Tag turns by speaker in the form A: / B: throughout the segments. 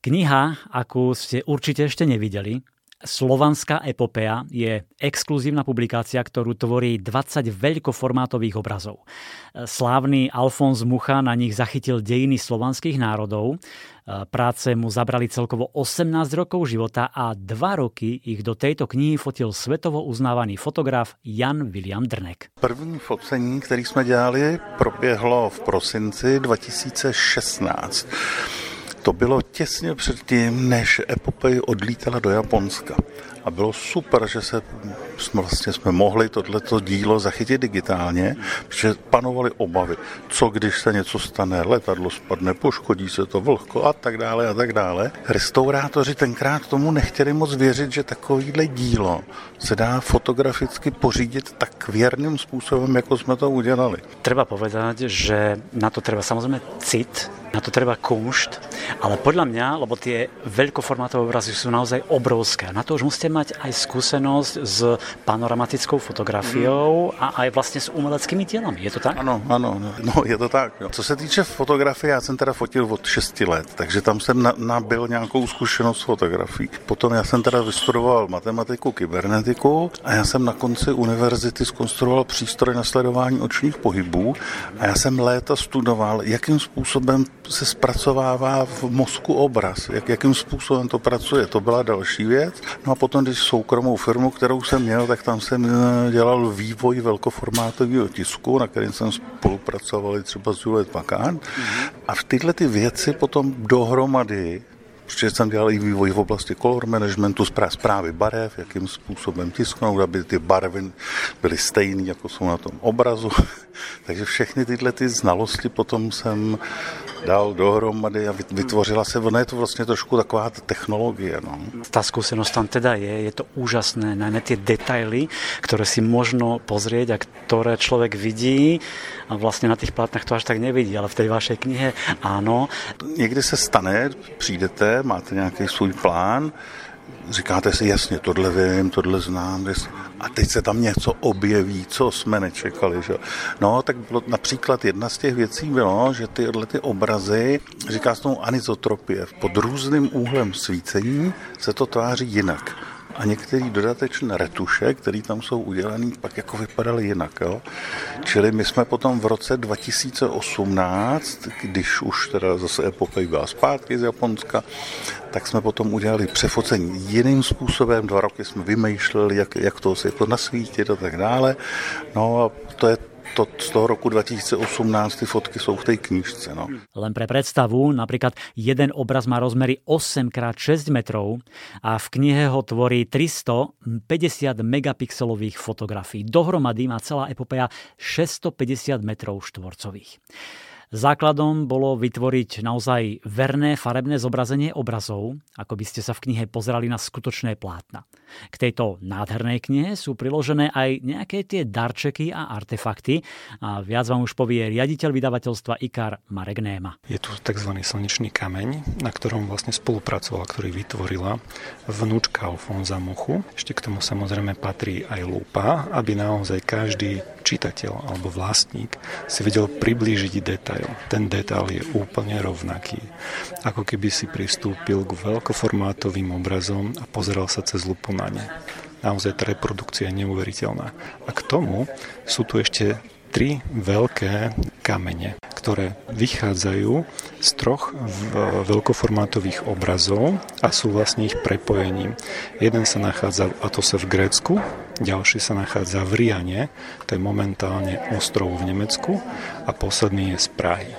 A: Kniha, akú ste určite ešte nevideli, Slovanská epopea je exkluzívna publikácia, ktorú tvorí 20 veľkoformátových obrazov. Slávny Alfons Mucha na nich zachytil dejiny slovanských národov. Práce mu zabrali celkovo 18 rokov života a dva roky ich do tejto knihy fotil svetovo uznávaný fotograf Jan William Drnek.
B: První focení, který jsme dělali, proběhlo v prosinci 2016. To bylo těsně předtím, než Epopej odlítala do Japonska. A bylo super, že se vlastně jsme mohli tohleto dílo zachytit digitálně, protože panovaly obavy, co když se něco stane, letadlo spadne, poškodí se to vlhko a tak dále a tak dále. Restaurátoři tenkrát tomu nechtěli moc věřit, že takovýhle dílo se dá fotograficky pořídit tak věrným způsobem, jako jsme to udělali.
A: Treba povedať, že na to treba samozrejme cit, na to treba kunšt, ale podľa mňa, lebo tie veľkoformátové obrazy sú naozaj obrovské, na to už musíte mať aj skúsenosť s panoramatickou fotografiou a aj vlastne s umeleckými dielami. Je to tak?
B: Ano, ano, no je to tak. Jo. Co se týče fotografie, já jsem teda fotil od 6 let, takže tam jsem na, nabil nějakou zkušenost s fotografií. Potom já jsem teda vystudoval matematiku, kybernetiku a já jsem na konci univerzity skonstruoval přístroj na sledování očních pohybů a já jsem léta studoval, jakým způsobem se zpracovává v mozku obraz, jak, jakým způsobem to pracuje. To byla další věc. No a potom, když soukromou firmu, kterou jsem měl, tak tam jsem eh, dělal vývoj velkoformátového tisku, na kterém jsem spolupracoval třeba s Juliet Packard. Mm-hmm. A v tyhle ty věci potom dohromady protože jsem dělal i vývoj v oblasti color managementu, zprávy barev, jakým způsobem tisknout, aby ty barvy byly stejné, jako jsou na tom obrazu. Takže všechny tyhle ty znalosti potom jsem dal dohromady a vytvořila se, ono je to vlastně trošku taková technologie. No.
A: Tá skúsenosť tam teda je, je to úžasné, najmä tie detaily, ktoré si možno pozrieť a ktoré človek vidí a vlastně na těch plátnách to až tak nevidí, ale v té vašej knihe áno.
B: Někdy se stane, přijdete, máte nějaký svůj plán, říkáte si, jasně, tohle vím, tohle znám, a teď se tam něco objeví, co jsme nečekali. Že? No, tak bylo například jedna z těch věcí bylo, že tyhle ty obrazy, říká se tomu anizotropie, pod různým úhlem svícení se to tváří jinak a některé dodatečné retuše, které tam jsou udělané, pak jako vypadaly jinak. Jo? Čili my jsme potom v roce 2018, když už teda zase epopej byla zpátky z Japonska, tak jsme potom udělali přefocení jiným způsobem. Dva roky jsme vymýšleli, jak, jak to světlo nasvítit a tak dále. No a to je to, z toho roku 2018 ty fotky sú v tej knižce. No.
A: Len pre predstavu, napríklad jeden obraz má rozmery 8x6 metrov a v knihe ho tvorí 350 megapixelových fotografií. Dohromady má celá epopeja 650 metrov štvorcových. Základom bolo vytvoriť naozaj verné farebné zobrazenie obrazov, ako by ste sa v knihe pozerali na skutočné plátna. K tejto nádhernej knihe sú priložené aj nejaké tie darčeky a artefakty a viac vám už povie riaditeľ vydavateľstva IKAR Marek Néma.
C: Je tu tzv. slnečný kameň, na ktorom vlastne spolupracovala, ktorý vytvorila vnúčka Alfonza Muchu. Ešte k tomu samozrejme patrí aj lupa, aby naozaj každý čitateľ alebo vlastník si vedel priblížiť detail. Ten detail je úplne rovnaký. Ako keby si pristúpil k veľkoformátovým obrazom a pozeral sa cez lupu na ne. Naozaj tá reprodukcia je neuveriteľná. A k tomu sú tu ešte tri veľké kamene, ktoré vychádzajú z troch veľkoformátových obrazov a sú vlastne ich prepojením. Jeden sa nachádza v Atose v Grécku, ďalší sa nachádza v Riane, to je momentálne ostrov v Nemecku a posledný je z Prahy.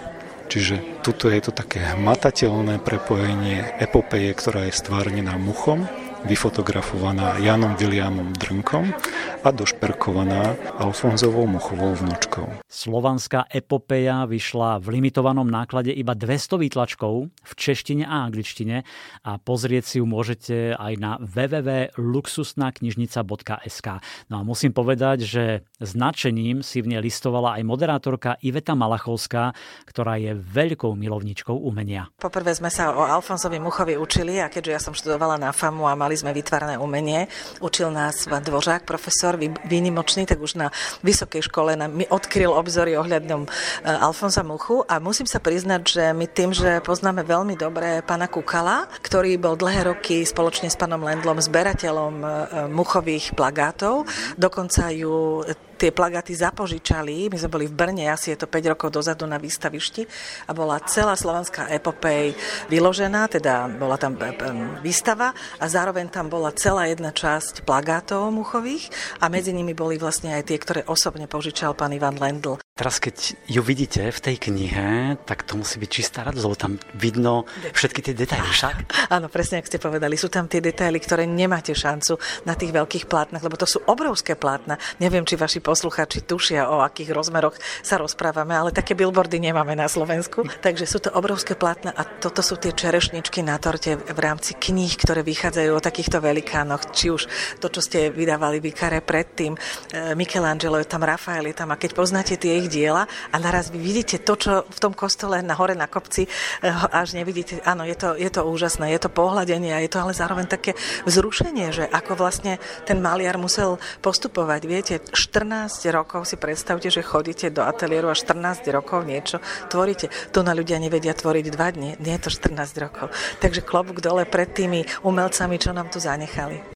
C: Čiže tuto je to také hmatateľné prepojenie epopeje, ktorá je stvárnená muchom vyfotografovaná Janom Williamom Drnkom a došperkovaná Alfonzovou Muchovou vnúčkou.
A: Slovanská epopeja vyšla v limitovanom náklade iba 200 výtlačkov v češtine a angličtine a pozrieť si ju môžete aj na www.luxusnaknižnica.sk. No a musím povedať, že značením si v nej listovala aj moderátorka Iveta Malachovská, ktorá je veľkou milovničkou umenia.
D: Poprvé sme sa o Alfonzovi Muchovi učili a keďže ja som študovala na FAMu a mali mali sme vytvarné umenie. Učil nás Dvořák, profesor výnimočný, tak už na vysokej škole nám mi odkryl obzory ohľadom Alfonza Muchu a musím sa priznať, že my tým, že poznáme veľmi dobre pána Kukala, ktorý bol dlhé roky spoločne s pánom Lendlom zberateľom muchových plagátov, dokonca ju tie plagáty zapožičali. My sme boli v Brne, asi je to 5 rokov dozadu na výstavišti a bola celá slovanská epopej vyložená, teda bola tam e, e, výstava a zároveň tam bola celá jedna časť plagátov muchových a medzi nimi boli vlastne aj tie, ktoré osobne požičal pán Ivan Lendl.
A: Teraz, keď ju vidíte v tej knihe, tak to musí byť čistá radosť, lebo tam vidno všetky tie detaily však.
D: Áno, presne, ako ste povedali, sú tam tie detaily, ktoré nemáte šancu na tých veľkých plátnach, lebo to sú obrovské plátna. Neviem, či vaši posluchači tušia, o akých rozmeroch sa rozprávame, ale také billboardy nemáme na Slovensku. Takže sú to obrovské plátna a toto sú tie čerešničky na torte v rámci kníh, ktoré vychádzajú o takýchto velikánoch. Či už to, čo ste vydávali Vikare predtým, eh, Michelangelo je tam, Rafael je tam a keď poznáte tie ich diela a naraz vy vidíte to, čo v tom kostole na hore na kopci eh, až nevidíte. Áno, je to, je to úžasné, je to pohľadenie a je to ale zároveň také vzrušenie, že ako vlastne ten maliar musel postupovať. Viete, 14 rokov si predstavte, že chodíte do ateliéru a 14 rokov niečo tvoríte. Tu na ľudia nevedia tvoriť dva dni, nie je to 14 rokov. Takže klobúk dole pred tými umelcami, čo nám tu zanechali.